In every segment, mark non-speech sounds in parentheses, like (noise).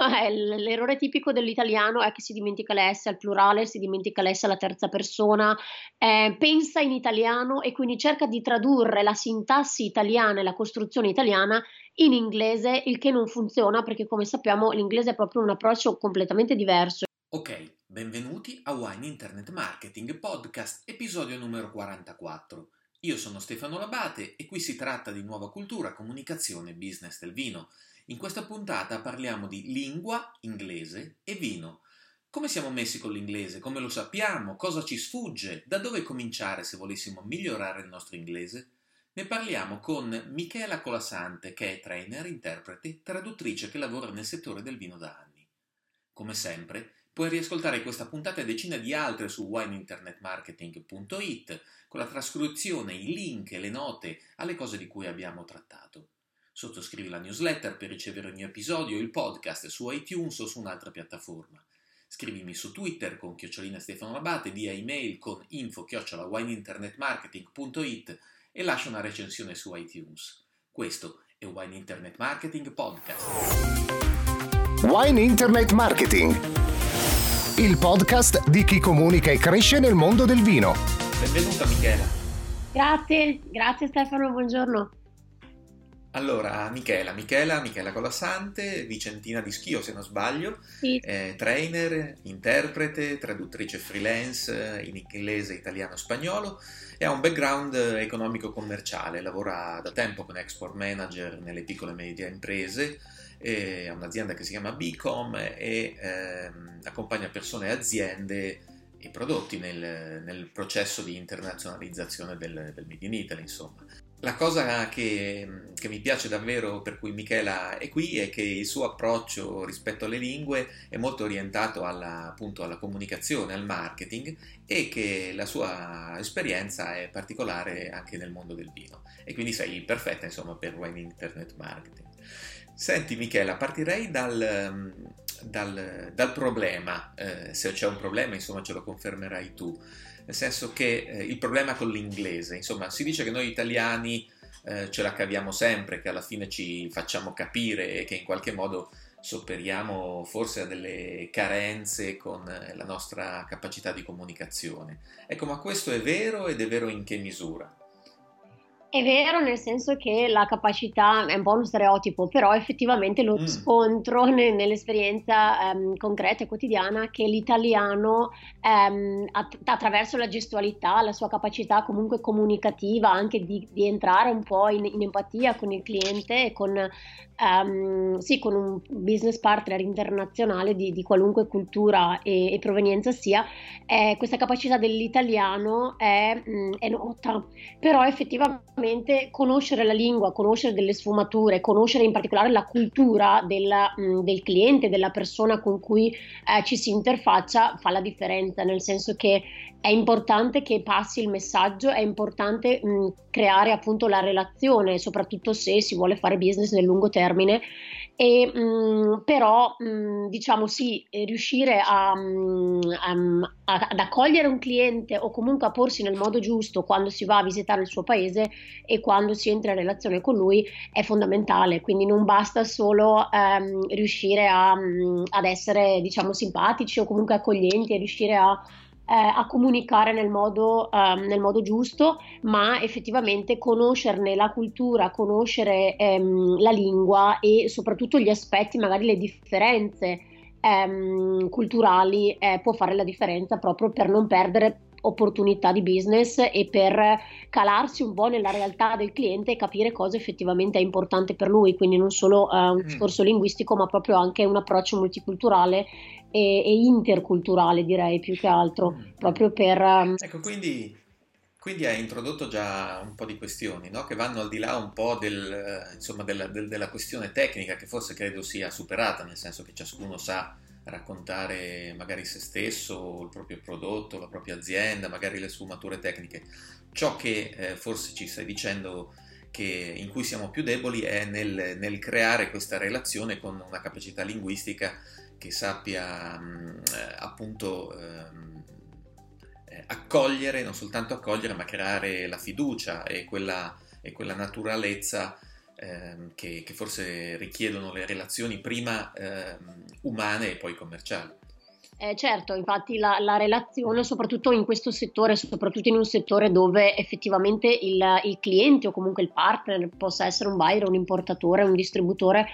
(laughs) l'errore tipico dell'italiano è che si dimentica le S al plurale, si dimentica le S alla terza persona, eh, pensa in italiano e quindi cerca di tradurre la sintassi italiana e la costruzione italiana in inglese, il che non funziona perché come sappiamo l'inglese è proprio un approccio completamente diverso. Ok, benvenuti a Wine Internet Marketing Podcast, episodio numero 44. Io sono Stefano Labate e qui si tratta di nuova cultura, comunicazione e business del vino. In questa puntata parliamo di lingua, inglese e vino. Come siamo messi con l'inglese? Come lo sappiamo? Cosa ci sfugge? Da dove cominciare se volessimo migliorare il nostro inglese? Ne parliamo con Michela Colasante, che è trainer, interprete, traduttrice che lavora nel settore del vino da anni. Come sempre, puoi riascoltare questa puntata e decine di altre su wineinternetmarketing.it con la trascrizione, i link e le note alle cose di cui abbiamo trattato. Sottoscrivi la newsletter per ricevere ogni episodio e il podcast su iTunes o su un'altra piattaforma. Scrivimi su Twitter con chiocciolina Stefano Labate, via email con info wineinternetmarketing.it e lascia una recensione su iTunes. Questo è Wine Internet Marketing Podcast. Wine Internet Marketing, il podcast di chi comunica e cresce nel mondo del vino. Benvenuta Michela. Grazie, grazie Stefano, buongiorno. Allora, Michela, Michela, Michela Colassante, vicentina di Schio se non sbaglio, sì. eh, trainer, interprete, traduttrice freelance in inglese, italiano, spagnolo e ha un background economico-commerciale, lavora da tempo come export manager nelle piccole e medie imprese, ha un'azienda che si chiama Bicom e ehm, accompagna persone e aziende e prodotti nel, nel, processo di internazionalizzazione del, del Made in Italy, insomma. La cosa che, che, mi piace davvero per cui Michela è qui è che il suo approccio rispetto alle lingue è molto orientato alla, appunto, alla comunicazione, al marketing e che la sua esperienza è particolare anche nel mondo del vino. E quindi sei perfetta insomma per Wine Internet Marketing. Senti Michela, partirei dal, dal, dal problema, eh, se c'è un problema insomma ce lo confermerai tu nel senso che eh, il problema con l'inglese, insomma, si dice che noi italiani eh, ce la caviamo sempre, che alla fine ci facciamo capire e che in qualche modo sopperiamo forse a delle carenze con eh, la nostra capacità di comunicazione. Ecco, ma questo è vero ed è vero in che misura? È vero, nel senso che la capacità è un po' uno stereotipo, però effettivamente lo mm. scontro ne, nell'esperienza um, concreta e quotidiana che l'italiano um, att- attraverso la gestualità, la sua capacità comunque comunicativa, anche di, di entrare un po' in, in, empatia con il cliente e con, um, sì, con un business partner internazionale di, di qualunque cultura e, e provenienza sia, eh, questa capacità dell'italiano è, mh, mm, è nota, però effettivamente conoscere la lingua, conoscere delle sfumature, conoscere in particolare la cultura della, mm, del cliente, della persona con cui eh, ci si interfaccia, fa la differenza, nel senso che è importante che passi il messaggio, è importante mh, creare appunto la relazione, soprattutto se si vuole fare business nel lungo termine e, mh, però mh, diciamo sì, riuscire a, a, a, ad accogliere un cliente o comunque a porsi nel modo giusto quando si va a visitare il suo paese e quando si entra in relazione con lui è fondamentale, quindi non basta solo um, riuscire ad essere diciamo simpatici o comunque accoglienti e riuscire a eh, a comunicare nel modo, um, nel modo, giusto, ma effettivamente conoscerne la cultura, conoscere ehm, la lingua e soprattutto gli aspetti, magari le differenze ehm, culturali eh, può fare la differenza proprio per non perdere opportunità di business e per calarsi un po' nella realtà del cliente e capire cosa effettivamente è importante per lui, quindi non solo uh, un mm. discorso linguistico ma proprio anche un approccio multiculturale e, e interculturale direi più che altro, mm. proprio per... Um... Ecco, quindi, quindi hai introdotto già un po' di questioni no? che vanno al di là un po' del, insomma, della, del, della questione tecnica che forse credo sia superata, nel senso che ciascuno sa raccontare magari se stesso, il proprio prodotto, la propria azienda, magari le sfumature tecniche. Ciò che eh, forse ci stai dicendo che, in cui siamo più deboli è nel, nel, creare questa relazione con una capacità linguistica che sappia mh, eh, appunto ehm, eh, accogliere, non soltanto accogliere, ma creare la fiducia e quella, e quella naturalezza ehm, che, che, forse richiedono le relazioni prima ehm, umane e poi commerciali. Eh, certo, infatti la, la, relazione, soprattutto in questo settore, soprattutto in un settore dove effettivamente il, il, cliente o comunque il partner possa essere un buyer, un importatore, un distributore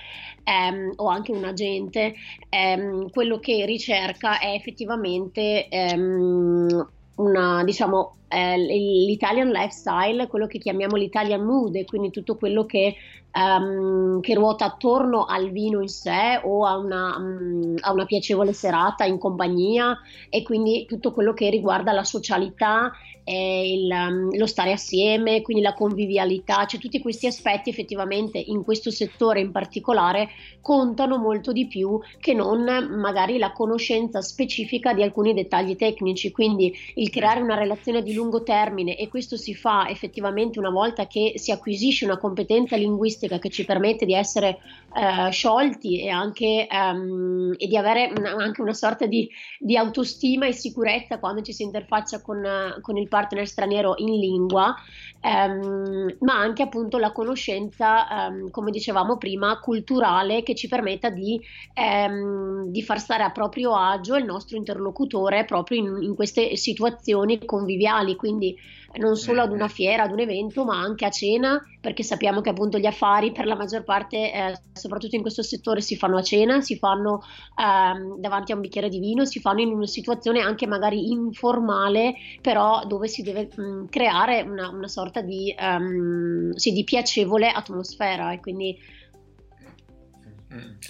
ehm, o anche un agente, ehm, quello che ricerca è effettivamente ehm, una, diciamo, eh, l'Italian lifestyle, quello che chiamiamo l'Italian mood, e quindi tutto quello che, um, che ruota attorno al vino in sé o a una, um, a una, piacevole serata in compagnia e quindi tutto quello che riguarda la socialità il, um, lo stare assieme, quindi la convivialità, cioè tutti questi aspetti effettivamente in questo settore in particolare contano molto di più che non magari la conoscenza specifica di alcuni dettagli tecnici, quindi il creare una relazione di lungo termine e questo si fa effettivamente una volta che si acquisisce una competenza linguistica che ci permette di essere eh, sciolti e anche um, e di avere una, anche una sorta di, di, autostima e sicurezza quando ci si interfaccia con, con il partner straniero in lingua, ehm, ma anche appunto la conoscenza, ehm, come dicevamo prima, culturale che ci permetta di, ehm, di, far stare a proprio agio il nostro interlocutore proprio in, in queste situazioni conviviali. Quindi non solo ad una fiera, ad un evento, ma anche a cena, perché sappiamo che appunto gli affari per la maggior parte, eh, soprattutto in questo settore, si fanno a cena, si fanno ehm, davanti a un bicchiere di vino, si fanno in una situazione anche magari informale, però dove si deve mh, creare una, una, sorta di, um, sì, di piacevole atmosfera e quindi Mm.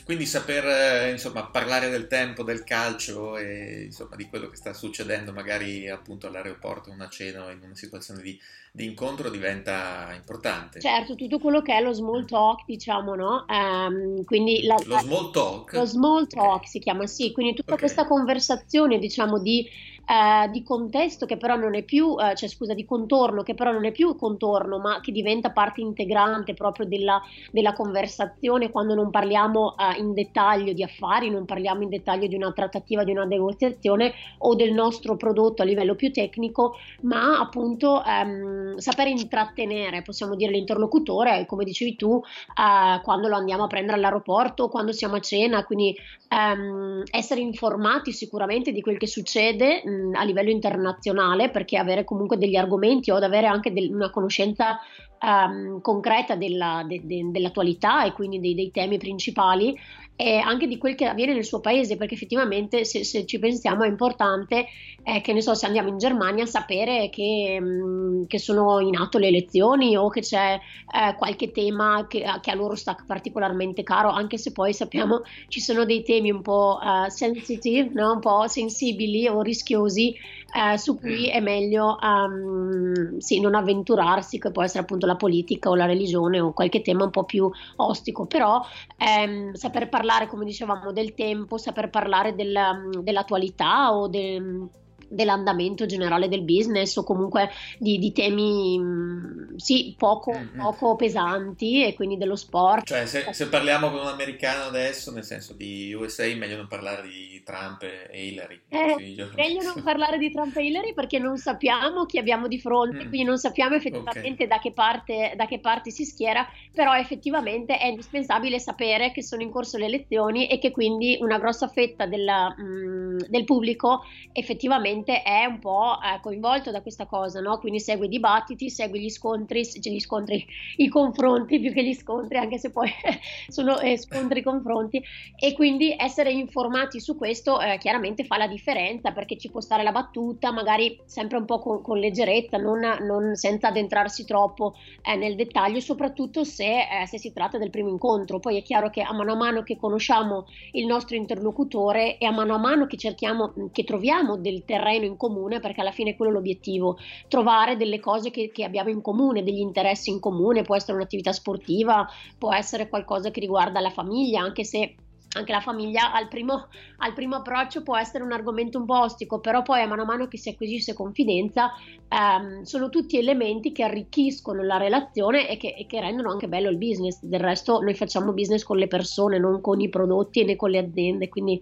Quindi saper eh, insomma, parlare del tempo, del calcio e insomma, di quello che sta succedendo magari appunto all'aeroporto, una cena o in una situazione di, di, incontro diventa importante. Certo, tutto quello che è lo small mm. talk, diciamo, no? Um, quindi la, lo small talk? Lo small talk okay. si chiama, sì, quindi tutta okay. questa conversazione, diciamo, di eh, di contesto che però non è più, eh, cioè scusa, di contorno che però non è più contorno, ma che diventa parte integrante proprio della, della conversazione quando non parliamo eh, in dettaglio di affari, non parliamo in dettaglio di una trattativa, di una negoziazione o del nostro prodotto a livello più tecnico, ma appunto ehm, sapere intrattenere, possiamo dire, l'interlocutore, come dicevi tu, eh, quando lo andiamo a prendere all'aeroporto, quando siamo a cena, quindi ehm, essere informati sicuramente di quel che succede a livello internazionale perché avere comunque degli argomenti o ad avere anche del, una conoscenza um, concreta della, de, de, dell'attualità e quindi dei, dei temi principali e anche di quel che avviene nel suo paese, perché effettivamente se, se ci pensiamo è importante, eh, che ne so, se andiamo in Germania, sapere che, mh, mm, che sono in atto le elezioni o che c'è eh, qualche tema che, che, a loro sta particolarmente caro, anche se poi sappiamo ci sono dei temi un po' uh, sensitive, no? un po' sensibili o rischiosi eh, su cui è meglio um, sì, non avventurarsi, che può essere appunto la politica o la religione o qualche tema un po' più ostico, però ehm, saper parlare, come dicevamo, del tempo, saper parlare del, dell'attualità o del dell'andamento generale del business o comunque di, di temi mm, sì, poco, mm-hmm. poco, pesanti e quindi dello sport. Cioè se, se, parliamo con un americano adesso, nel senso di USA, meglio non parlare di Trump e Hillary. Eh, meglio non parlare di Trump e Hillary perché non sappiamo chi abbiamo di fronte, mm. quindi non sappiamo effettivamente okay. da, che parte, da che parte si schiera, però effettivamente è indispensabile sapere che sono in corso le elezioni e che quindi una grossa fetta della, mh, mm, del pubblico effettivamente ovviamente è un po' eh, coinvolto da questa cosa, no? quindi segue i dibattiti, segue gli scontri, cioè gli scontri, (laughs) i confronti più che gli scontri, anche se poi (laughs) sono eh, scontri confronti, e quindi essere informati su questo eh, chiaramente fa la differenza perché ci può stare la battuta, magari sempre un po' con, con leggerezza, non, non, senza addentrarsi troppo eh, nel dettaglio, soprattutto se, eh, se si tratta del primo incontro. Poi è chiaro che a mano a mano che conosciamo il nostro interlocutore e a mano a mano che cerchiamo, che troviamo del terreno terreno in comune, perché alla fine è quello l'obiettivo, trovare delle cose che, che abbiamo in comune, degli interessi in comune, può essere un'attività sportiva, può essere qualcosa che riguarda la famiglia, anche se anche la famiglia al primo, al primo, approccio può essere un argomento un po' ostico, però poi a mano a mano che si acquisisce confidenza ehm, sono tutti elementi che arricchiscono la relazione e che, e che, rendono anche bello il business. Del resto noi facciamo business con le persone, non con i prodotti né con le aziende, quindi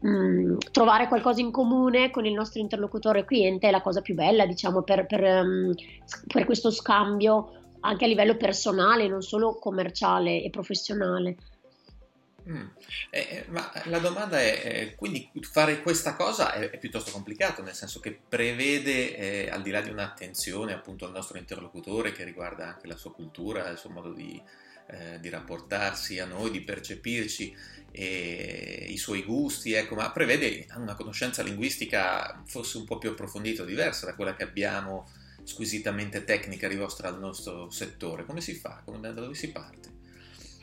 mh, mm, trovare qualcosa in comune con il nostro interlocutore cliente è la cosa più bella, diciamo, per, per, um, per questo scambio anche a livello personale, non solo commerciale e professionale. Mm. Eh, eh, ma la domanda è, eh, quindi fare questa cosa è, è, piuttosto complicato, nel senso che prevede, eh, al di là di un'attenzione appunto al nostro interlocutore che riguarda anche la sua cultura, il suo modo di, eh, di rapportarsi a noi, di percepirci, i suoi gusti, ecco, ma prevede una conoscenza linguistica forse un po' più approfondita diversa da quella che abbiamo squisitamente tecnica rivolta al nostro settore. Come si fa? Come, da dove si parte?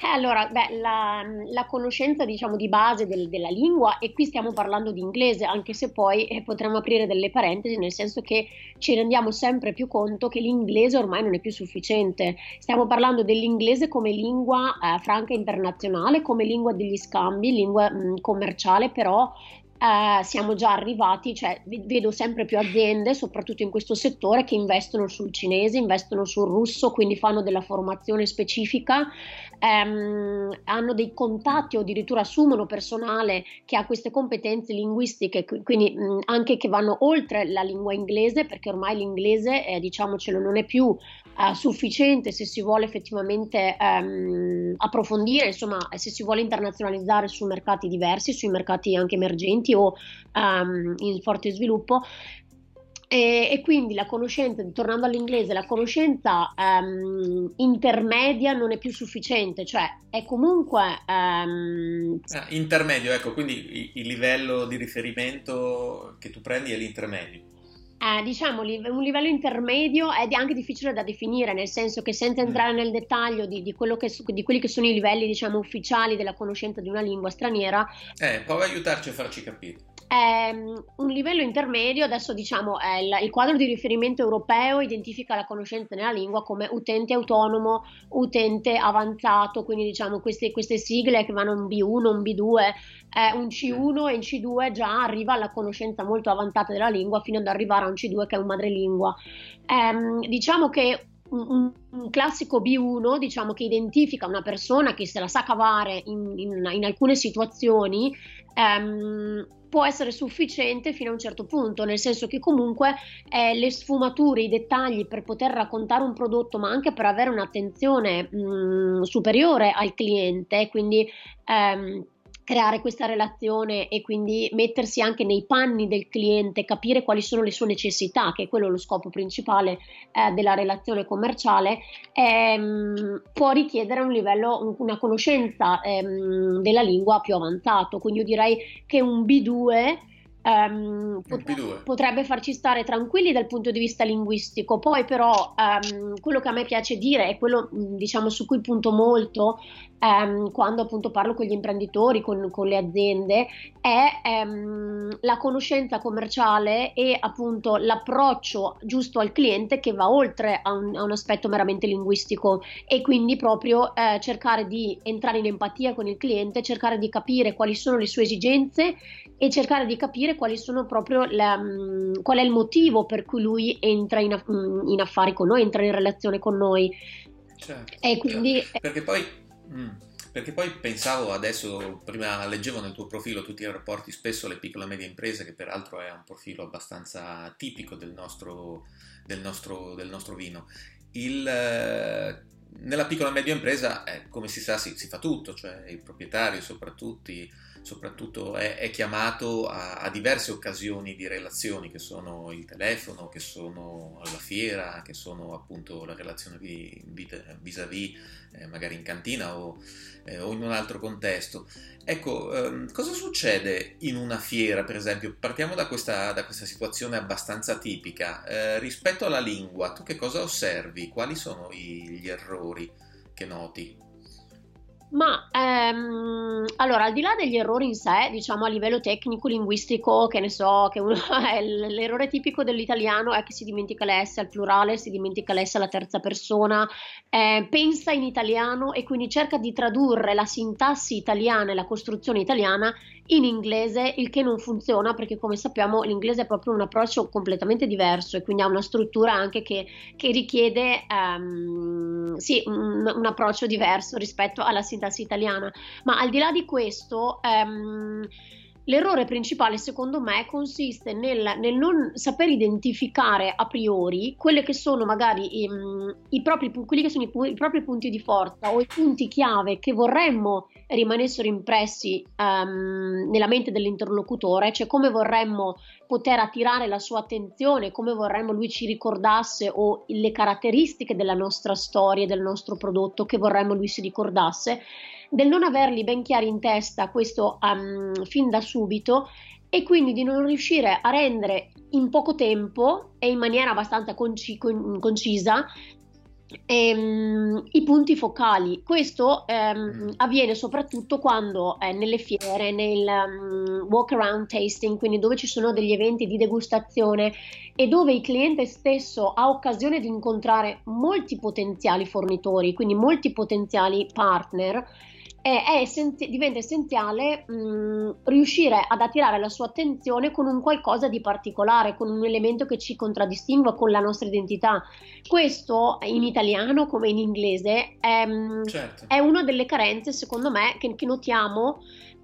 Eh, allora, beh, la, la, conoscenza diciamo di base del, della lingua e qui stiamo parlando di inglese, anche se poi eh, potremmo aprire delle parentesi, nel senso che ci rendiamo sempre più conto che l'inglese ormai non è più sufficiente. Stiamo parlando dell'inglese come lingua eh, franca internazionale, come lingua degli scambi, lingua mh, commerciale, però Uh, siamo già arrivati, cioè vedo sempre più aziende, soprattutto in questo settore, che investono sul cinese, investono sul russo, quindi fanno della formazione specifica. Ehm, hanno dei contatti o addirittura assumono personale che ha queste competenze linguistiche, quindi mh, anche che vanno oltre la lingua inglese, perché ormai l'inglese, eh, diciamocelo, non è più eh, sufficiente se si vuole effettivamente ehm, approfondire, insomma, se si vuole internazionalizzare su mercati diversi, sui mercati anche emergenti o ehm, in forte sviluppo. E, e, quindi la conoscenza, tornando all'inglese, la conoscenza um, intermedia non è più sufficiente, cioè è comunque... Um... Ah, intermedio, ecco, quindi il, il livello di riferimento che tu prendi è l'intermedio. Eh, diciamo un livello intermedio è anche difficile da definire, nel senso che senza mm. entrare nel dettaglio di, di, che, di quelli che sono i livelli diciamo, ufficiali della conoscenza di una lingua straniera. Eh, prova a aiutarci a farci capire è un livello intermedio, adesso diciamo il, il, quadro di riferimento europeo identifica la conoscenza nella lingua come utente autonomo, utente avanzato, quindi diciamo queste, queste sigle che vanno un B1, un B2, eh, un C1 e in C2 già arriva alla conoscenza molto avanzata della lingua fino ad arrivare a un C2 che è un madrelingua. Eh, diciamo che un, un, classico B1, diciamo che identifica una persona che se la sa cavare in, in, in alcune situazioni, ehm, può essere sufficiente fino a un certo punto, nel senso che comunque eh, le sfumature, i dettagli per poter raccontare un prodotto, ma anche per avere un'attenzione mh, mm, superiore al cliente, quindi ehm, creare questa relazione e quindi mettersi anche nei panni del cliente, capire quali sono le sue necessità, che è quello lo scopo principale eh, della relazione commerciale, ehm, può richiedere un livello, una conoscenza ehm, della lingua più avanzato. Quindi io direi che un B2 Um, pot- potrebbe farci stare tranquilli dal punto di vista linguistico. Poi, però, um, quello che a me piace dire e quello diciamo su cui punto molto um, quando appunto parlo con gli imprenditori, con, con le aziende, è la conoscenza commerciale e appunto l'approccio giusto al cliente che va oltre a un, a un aspetto meramente linguistico e quindi proprio eh, cercare di entrare in empatia con il cliente, cercare di capire quali sono le sue esigenze e cercare di capire quali sono proprio la, um, qual è il motivo per cui lui entra in, um, in, affari con noi, entra in relazione con noi. Certo, e quindi, certo. Perché poi mm, perché poi pensavo adesso, prima leggevo nel tuo profilo, tu ti rapporti spesso alle piccole e medie imprese, che peraltro è un profilo abbastanza tipico del nostro, del nostro, del nostro vino. Il, eh, nella piccola e media impresa, eh, come si sa, si, si, fa tutto, cioè il proprietario soprattutto soprattutto è, è chiamato a, a, diverse occasioni di relazioni che sono il telefono, che sono alla fiera, che sono appunto la relazione vis-à-vis eh, magari in cantina o, eh, o, in un altro contesto. Ecco, ehm, cosa succede in una fiera, per esempio? Partiamo da questa, da questa situazione abbastanza tipica. Eh, rispetto alla lingua, tu che cosa osservi? Quali sono i, gli errori che noti? Ma ehm, allora, al di là degli errori in sé, diciamo a livello tecnico-linguistico, che ne so, che uno, (laughs) l'errore tipico dell'italiano è che si dimentica l'S al plurale, si dimentica l'S alla terza persona, eh, pensa in italiano e quindi cerca di tradurre la sintassi italiana e la costruzione italiana in inglese, il che non funziona perché come sappiamo l'inglese è proprio un approccio completamente diverso e quindi ha una struttura anche che, che richiede um, sì, un, un, approccio diverso rispetto alla sintassi italiana. Ma al di là di questo... Um, L'errore principale, secondo me, consiste nel, nel, non saper identificare a priori quelli che sono magari i, i, propri, che sono i, i, propri punti di forza o i punti chiave che vorremmo rimanessero impressi um, nella mente dell'interlocutore, cioè come vorremmo poter attirare la sua attenzione, come vorremmo lui ci ricordasse o le caratteristiche della nostra storia, del nostro prodotto che vorremmo lui si ricordasse. Del non averli ben chiari in testa questo um, fin da subito e quindi di non riuscire a rendere in poco tempo e in maniera abbastanza conci- concisa ehm, i punti focali. Questo ehm, mm. avviene soprattutto quando eh, nelle fiere, nel um, walk around tasting, quindi dove ci sono degli eventi di degustazione e dove il cliente stesso ha occasione di incontrare molti potenziali fornitori, quindi molti potenziali partner essenzi- diventa essenziale mh, riuscire ad attirare la sua attenzione con un qualcosa di particolare, con un elemento che ci contraddistingue con la nostra identità. Questo in italiano come in inglese è, certo. è una delle carenze, secondo me, che, che notiamo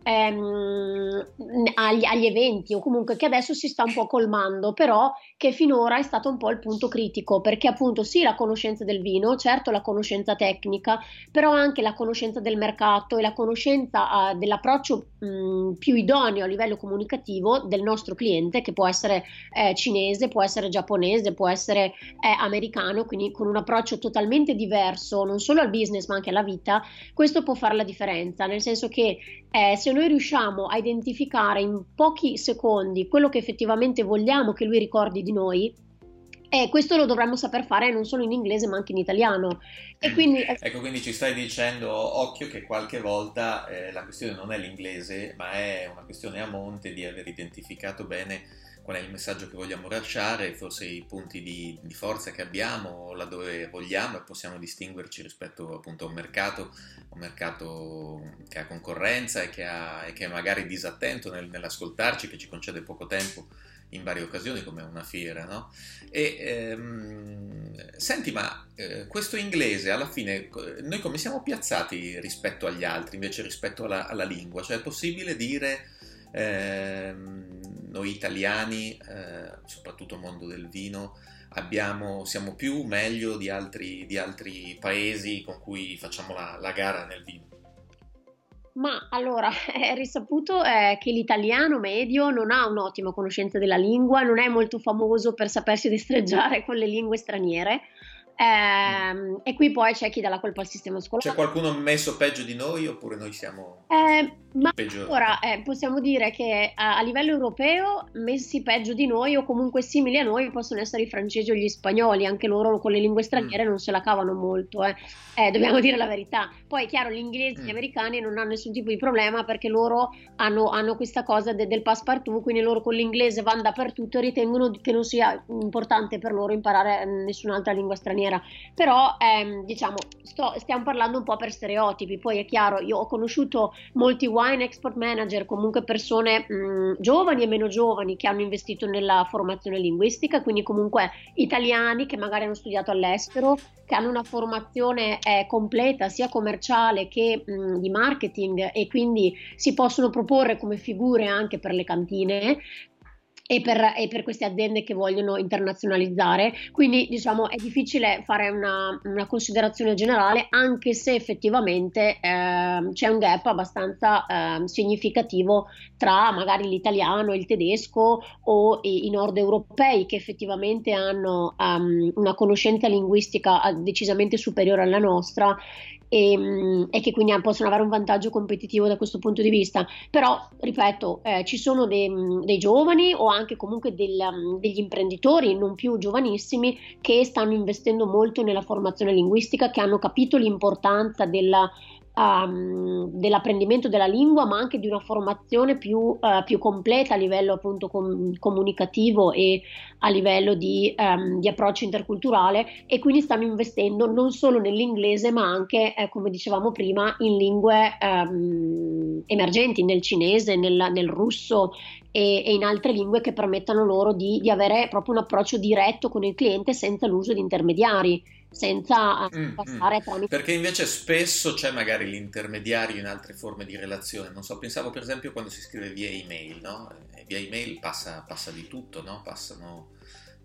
ehm, agli, agli, eventi o comunque che adesso si sta un po' colmando, però che finora è stato un po' il punto critico perché appunto sì la conoscenza del vino, certo la conoscenza tecnica, però anche la conoscenza del mercato e la conoscenza uh, dell'approccio mh, più idoneo a livello comunicativo del nostro cliente che può essere eh, cinese, può essere giapponese, può essere eh, americano, quindi con un approccio totalmente diverso non solo al business ma anche alla vita, questo può fare la differenza, nel senso che eh, se noi riusciamo a identificare in pochi secondi quello che effettivamente vogliamo che lui ricordi di noi, eh, questo lo dovremmo saper fare non solo in inglese ma anche in italiano. E quindi... (laughs) Ecco, quindi ci stai dicendo, occhio, che qualche volta eh, la questione non è l'inglese, ma è una questione a monte di aver identificato bene qual è il messaggio che vogliamo lasciare, forse i punti di, di, forza che abbiamo, laddove vogliamo e possiamo distinguerci rispetto appunto a un mercato, un mercato che ha concorrenza e che, ha, e che è magari disattento nel, nell'ascoltarci, che ci concede poco tempo in varie occasioni come una fiera, no? E ehm, senti, ma eh, questo inglese alla fine noi come siamo piazzati rispetto agli altri, invece rispetto alla, alla lingua? Cioè è possibile dire eh, noi italiani, eh, soprattutto mondo del vino, abbiamo, siamo più meglio di altri, di altri, paesi con cui facciamo la, la gara nel vino. Ma allora, (laughs) è risaputo eh, che l'italiano medio non ha un'ottima conoscenza della lingua, non è molto famoso per sapersi destreggiare con le lingue straniere. Eh, e qui poi c'è chi dà la colpa al sistema scolastico. C'è qualcuno messo peggio di noi oppure noi siamo... Eh, ma ora eh, possiamo dire che a, a, livello europeo messi peggio di noi o comunque simili a noi possono essere i francesi o gli spagnoli, anche loro con le lingue straniere mm. non se la cavano molto, eh. Eh, dobbiamo dire la verità. Poi è chiaro, gli inglesi e mm. gli americani non hanno nessun tipo di problema perché loro hanno, hanno questa cosa de, del passepartout, quindi loro con l'inglese vanno dappertutto e ritengono che non sia importante per loro imparare nessun'altra lingua straniera. Però ehm, diciamo, sto, stiamo parlando un po' per stereotipi, poi è chiaro, io ho conosciuto molti uomini wine export manager, comunque persone mh, giovani e meno giovani che hanno investito nella formazione linguistica, quindi comunque italiani che magari hanno studiato all'estero, che hanno una formazione eh, completa sia commerciale che mh, di marketing e quindi si possono proporre come figure anche per le cantine, e per, e per, queste aziende che vogliono internazionalizzare. Quindi diciamo è difficile fare una, una considerazione generale, anche se effettivamente eh, c'è un gap abbastanza eh, significativo tra magari l'italiano, il tedesco o i, i nord europei che effettivamente hanno um, una conoscenza linguistica decisamente superiore alla nostra e, ehm, e, che quindi possono avere un vantaggio competitivo da questo punto di vista. Però, ripeto, eh, ci sono dei, dei, giovani o anche comunque del, degli imprenditori non più giovanissimi che stanno investendo molto nella formazione linguistica, che hanno capito l'importanza della um, dell'apprendimento della lingua, ma anche di una formazione più, uh, più completa a livello appunto com- comunicativo e a livello di, um, di, approccio interculturale. E quindi stanno investendo non solo nell'inglese, ma anche, eh, come dicevamo prima, in lingue um, emergenti, nel cinese, nel, nel russo e, e, in altre lingue che permettano loro di, di avere proprio un approccio diretto con il cliente senza l'uso di intermediari senza mm, mm. passare mm. tramite. Perché invece spesso c'è magari l'intermediario in altre forme di relazione. Non so, pensavo per esempio quando si scrive via email, no? E via email passa, passa di tutto, no? Passano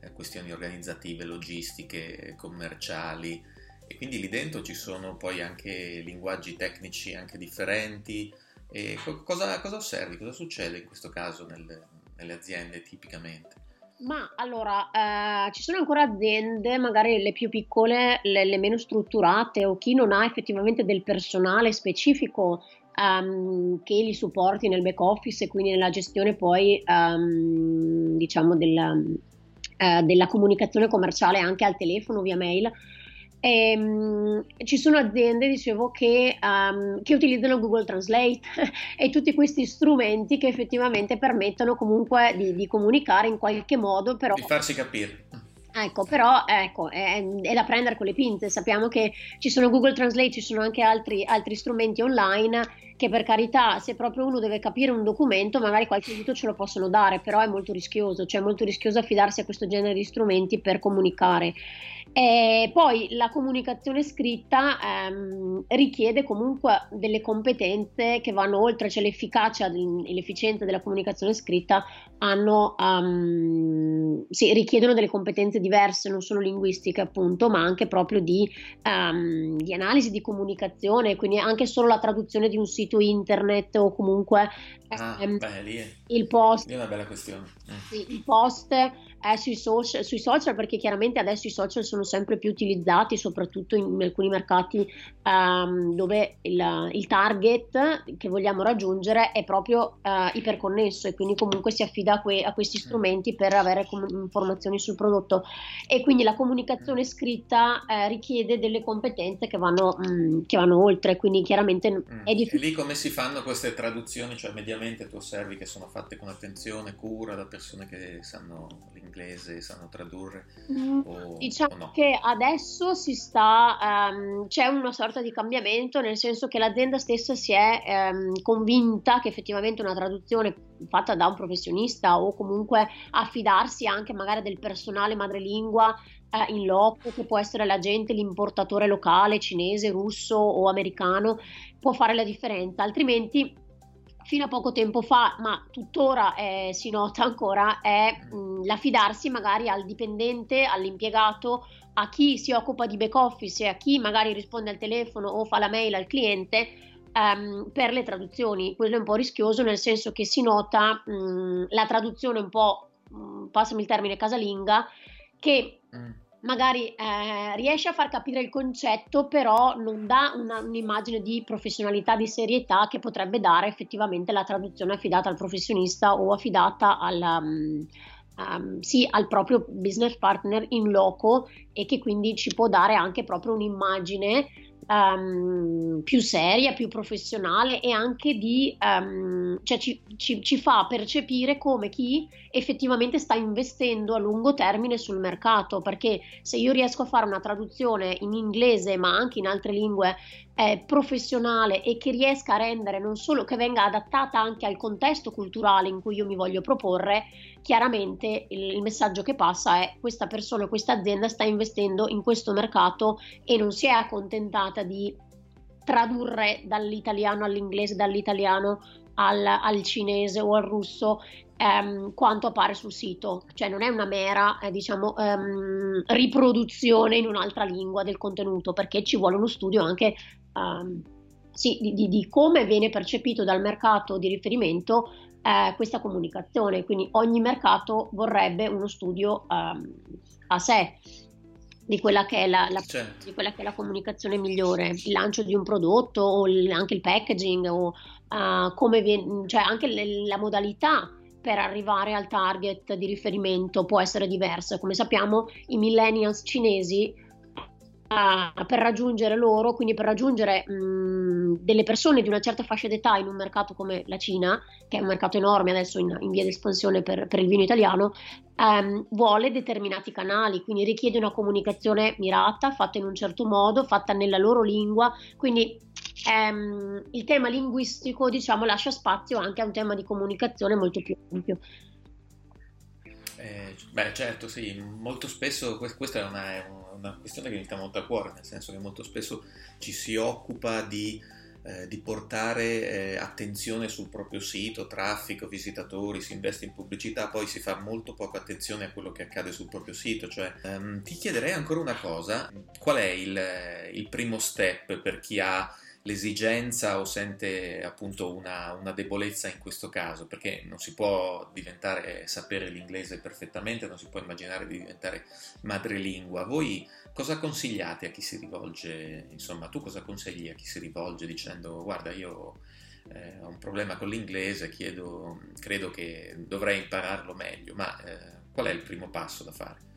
eh, questioni organizzative, logistiche, commerciali. E quindi lì dentro ci sono poi anche linguaggi tecnici anche differenti. E cosa, cosa osservi? Cosa succede in questo caso nelle, nelle aziende tipicamente? Ma allora, eh, ci sono ancora aziende, magari le più piccole, le, le, meno strutturate o chi non ha effettivamente del personale specifico um, che li supporti nel back office e quindi nella gestione poi um, diciamo della, uh, della comunicazione commerciale anche al telefono via mail e, um, ci sono aziende, dicevo, che, um, che, utilizzano Google Translate (laughs) e tutti questi strumenti che effettivamente permettono comunque di, di comunicare in qualche modo, però... Di farsi capire. Ecco, però ecco, è, è, da prendere con le pinze. Sappiamo che ci sono Google Translate, ci sono anche altri, altri, strumenti online che per carità, se proprio uno deve capire un documento, magari qualche aiuto ce lo possono dare, però è molto rischioso, cioè è molto rischioso affidarsi a questo genere di strumenti per comunicare. E poi la comunicazione scritta ehm, richiede comunque delle competenze che vanno oltre, cioè l'efficacia e l'efficienza della comunicazione scritta hanno, um, sì, richiedono delle competenze diverse, non solo linguistiche appunto, ma anche proprio di, um, di, analisi di comunicazione, quindi anche solo la traduzione di un sito internet o comunque ah, ehm, beh, il post. È una bella questione. Sì, il post è sui social, sui social, perché chiaramente adesso i social sono sempre più utilizzati, soprattutto in alcuni mercati um, dove il, il, target che vogliamo raggiungere è proprio uh, iperconnesso e quindi comunque si affida a, que- a questi mm. strumenti per avere com- informazioni sul prodotto e quindi la comunicazione mm. scritta uh, richiede delle competenze che vanno, um, che vanno oltre, quindi chiaramente mm. è difficile. E lì come si fanno queste traduzioni? Cioè mediamente tu osservi che sono fatte con attenzione, cura da persone che sanno l'inglese? Inglese sanno tradurre? Mm, o, diciamo o no? che adesso si sta, um, c'è una sorta di cambiamento, nel senso che l'azienda stessa si è um, convinta che effettivamente una traduzione fatta da un professionista o comunque affidarsi anche magari del personale madrelingua eh, in loco, che può essere l'agente, l'importatore locale, cinese, russo o americano, può fare la differenza, altrimenti fino a poco tempo fa, ma tuttora eh, si nota ancora, è mh, mm, l'affidarsi magari al dipendente, all'impiegato, a chi si occupa di back office e a chi magari risponde al telefono o fa la mail al cliente um, per le traduzioni. Quello è un po' rischioso nel senso che si nota mh, mm, la traduzione un po', mh, mm, passami il termine casalinga, che... Mm magari eh, riesce a far capire il concetto, però non dà una, un'immagine di professionalità, di serietà che potrebbe dare effettivamente la traduzione affidata al professionista o affidata al, um, um, sì, al proprio business partner in loco e che quindi ci può dare anche proprio un'immagine um, più seria, più professionale e anche di, um, cioè ci, ci, ci, fa percepire come chi effettivamente sta investendo a lungo termine sul mercato, perché se io riesco a fare una traduzione in inglese ma anche in altre lingue eh, professionale e che riesca a rendere non solo che venga adattata anche al contesto culturale in cui io mi voglio proporre, chiaramente il, il messaggio che passa è questa persona, questa azienda sta investendo in questo mercato e non si è accontentata di tradurre dall'italiano all'inglese, dall'italiano al, al cinese o al russo ehm, quanto appare sul sito, cioè non è una mera eh, diciamo, ehm, riproduzione in un'altra lingua del contenuto perché ci vuole uno studio anche um, sì, di, di, di, come viene percepito dal mercato di riferimento eh, questa comunicazione. Quindi ogni mercato vorrebbe uno studio um, a sé di quella, che è la, la, certo. di quella che è la comunicazione migliore, il lancio di un prodotto o il, anche il packaging o uh, come viene, cioè anche le, la modalità per arrivare al target di riferimento può essere diversa. Come sappiamo, i millennials cinesi per raggiungere loro, quindi per raggiungere mh, delle persone di una certa fascia d'età in un mercato come la Cina, che è un mercato enorme adesso in, in via di espansione per, per, il vino italiano, ehm, vuole determinati canali, quindi richiede una comunicazione mirata, fatta in un certo modo, fatta nella loro lingua, quindi ehm, il tema linguistico diciamo lascia spazio anche a un tema di comunicazione molto più ampio. Eh, beh, certo, sì, molto spesso questa è una, una, questione che mi sta molto a cuore, nel senso che molto spesso ci si occupa di, eh, di portare eh, attenzione sul proprio sito, traffico, visitatori, si investe in pubblicità, poi si fa molto poca attenzione a quello che accade sul proprio sito. Cioè, ehm, ti chiederei ancora una cosa, qual è il, il primo step per chi ha l'esigenza o sente appunto una, una, debolezza in questo caso, perché non si può diventare, sapere l'inglese perfettamente, non si può immaginare di diventare madrelingua. Voi cosa consigliate a chi si rivolge, insomma, tu cosa consigli a chi si rivolge dicendo guarda io eh, ho un problema con l'inglese, chiedo, credo che dovrei impararlo meglio, ma eh, qual è il primo passo da fare?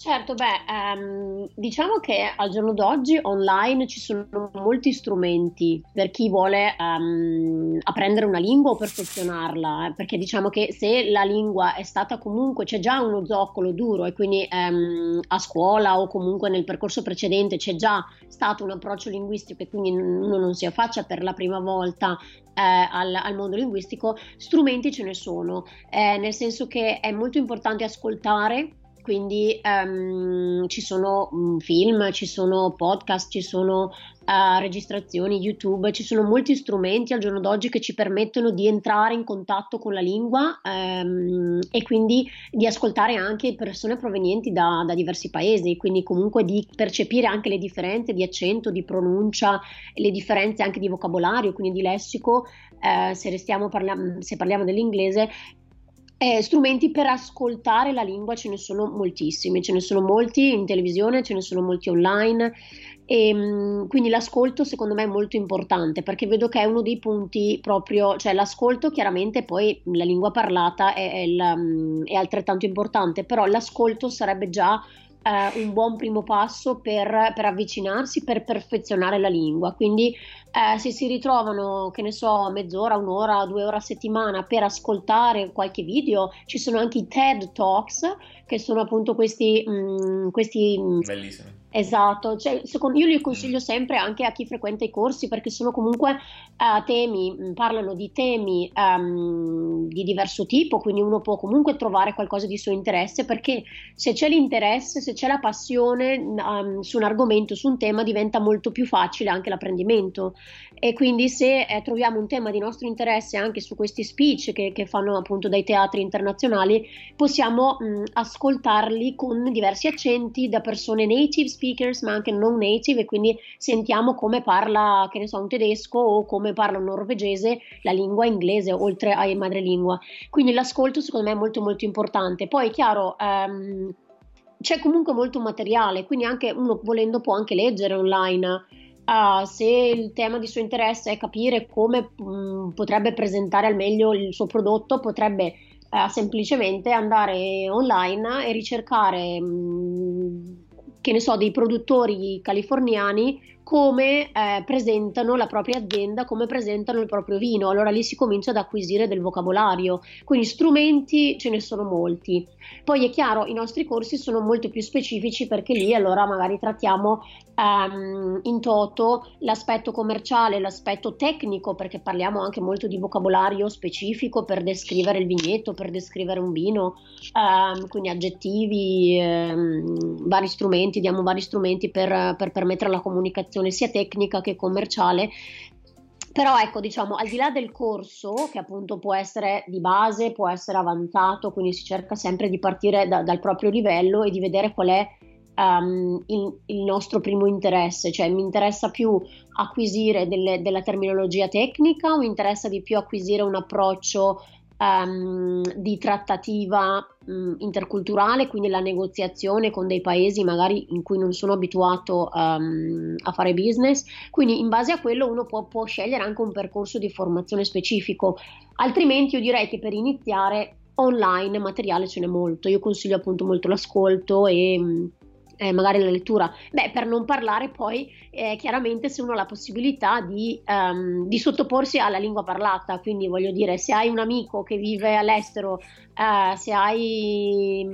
Certo, beh, ehm, diciamo che al giorno d'oggi online ci sono molti strumenti per chi vuole ehm, apprendere una lingua o perfezionarla, eh, perché diciamo che se la lingua è stata comunque, c'è già uno zoccolo duro e quindi ehm, a scuola o comunque nel percorso precedente c'è già stato un approccio linguistico e quindi uno non si affaccia per la prima volta eh, al, al, mondo linguistico, strumenti ce ne sono, eh, nel senso che è molto importante ascoltare quindi um, ci sono um, film, ci sono podcast, ci sono uh, registrazioni YouTube, ci sono molti strumenti al giorno d'oggi che ci permettono di entrare in contatto con la lingua um, e quindi di ascoltare anche persone provenienti da, da, diversi paesi, quindi comunque di percepire anche le differenze di accento, di pronuncia, le differenze anche di vocabolario, quindi di lessico. Uh, se, parla- se parliamo dell'inglese, eh, strumenti per ascoltare la lingua ce ne sono moltissimi, ce ne sono molti in televisione, ce ne sono molti online e ehm, quindi l'ascolto secondo me è molto importante perché vedo che è uno dei punti proprio, cioè l'ascolto chiaramente poi la lingua parlata è, è, il, mm, è altrettanto importante, però l'ascolto sarebbe già eh, un buon primo passo per, per, avvicinarsi, per perfezionare la lingua. Quindi eh, se si ritrovano, che ne so, mezz'ora, un'ora, due ore a settimana per ascoltare qualche video, ci sono anche i TED Talks, che sono appunto questi... Mh, mm, questi mm, Bellissimi Esatto, cioè, secondo, io li consiglio sempre anche a chi frequenta i corsi perché sono comunque uh, temi, mm, parlano di temi um, di diverso tipo, quindi uno può comunque trovare qualcosa di suo interesse perché se c'è l'interesse, se c'è la passione um, su un argomento, su un tema, diventa molto più facile anche l'apprendimento. E quindi se eh, troviamo un tema di nostro interesse anche su questi speech che, che fanno appunto dai teatri internazionali, possiamo mh, mm, ascoltarli con diversi accenti da persone native speakers ma anche non native e quindi sentiamo come parla, che ne so, un tedesco o come parla un norvegese la lingua inglese oltre ai madrelingua. Quindi l'ascolto secondo me è molto molto importante. Poi è chiaro, ehm, c'è comunque molto materiale, quindi anche uno volendo può anche leggere online. Uh, se il tema di suo interesse è capire come mh, mm, potrebbe presentare al meglio il suo prodotto, potrebbe uh, semplicemente andare online e ricercare mh, mm, che ne so, dei produttori californiani come eh, presentano la propria azienda, come presentano il proprio vino. Allora lì si comincia ad acquisire del vocabolario. Quindi strumenti ce ne sono molti. Poi è chiaro, i nostri corsi sono molto più specifici perché lì allora magari trattiamo um, in toto l'aspetto commerciale, l'aspetto tecnico, perché parliamo anche molto di vocabolario specifico per descrivere il vigneto, per descrivere un vino, um, quindi aggettivi, um, vari strumenti, diamo vari strumenti per, per permettere la comunicazione formazione sia tecnica che commerciale. Però ecco, diciamo, al di là del corso, che appunto può essere di base, può essere avanzato, quindi si cerca sempre di partire da, dal proprio livello e di vedere qual è um, il, il, nostro primo interesse, cioè mi interessa più acquisire delle, della terminologia tecnica o mi interessa di più acquisire un approccio um, di trattativa um, interculturale, quindi la negoziazione con dei paesi magari in cui non sono abituato um, a fare business. Quindi in base a quello uno può, può scegliere anche un percorso di formazione specifico. Altrimenti io direi che per iniziare online materiale ce n'è molto. Io consiglio appunto molto l'ascolto e eh, magari la lettura. Beh, per non parlare poi eh, chiaramente se uno ha la possibilità di, um, di, sottoporsi alla lingua parlata, quindi voglio dire, se hai un amico che vive all'estero, uh, se, hai,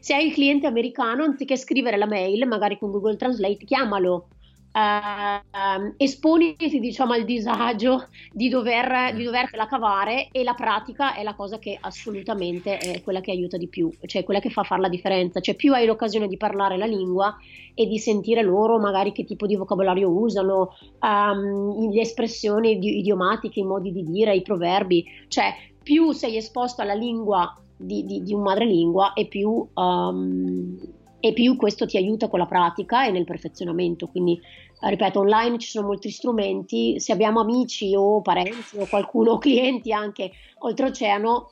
se hai il cliente americano, anziché scrivere la mail, magari con Google Translate, chiamalo Uh, esponiti diciamo al disagio di, dover, di dovertela cavare e la pratica è la cosa che assolutamente è quella che aiuta di più, cioè quella che fa fare la differenza, cioè più hai l'occasione di parlare la lingua e di sentire loro magari che tipo di vocabolario usano, um, le espressioni idiomatiche, i modi di dire, i proverbi, cioè più sei esposto alla lingua di, di, di un madrelingua e più... Um, e più questo ti aiuta con la pratica e nel perfezionamento. Quindi, ripeto, online ci sono molti strumenti, se abbiamo amici o parenti o qualcuno, (laughs) o clienti anche oltreoceano,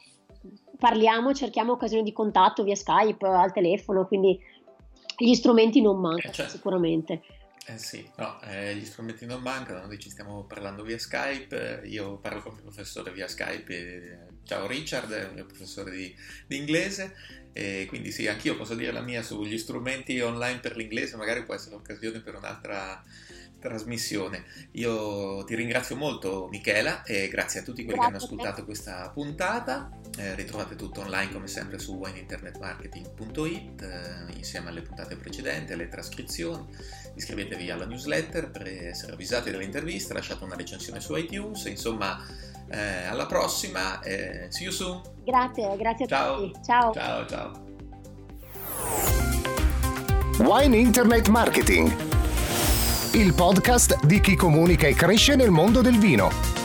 parliamo, cerchiamo occasioni di contatto via Skype, al telefono, quindi gli strumenti non mancano eh, cioè, sicuramente. Eh sì, no, eh, gli strumenti non mancano, noi ci stiamo parlando via Skype, io parlo con il mio professore via Skype, e, ciao Richard, è il mio professore di, di, inglese, e quindi sì, anch'io posso dire la mia sugli strumenti online per l'inglese, magari può essere l'occasione per un'altra trasmissione. Io ti ringrazio molto Michela e grazie a tutti quelli grazie che hanno ascoltato questa puntata. Eh, ritrovate tutto online come sempre su wineinternetmarketing.it eh, insieme alle puntate precedenti, alle trascrizioni. Iscrivetevi alla newsletter per essere avvisati delle interviste, lasciate una recensione su iTunes, insomma eh, alla prossima, see you soon. Grazie, grazie a ciao. tutti. Ciao. Ciao, ciao. Wine Internet Marketing il podcast di chi comunica e cresce nel mondo del vino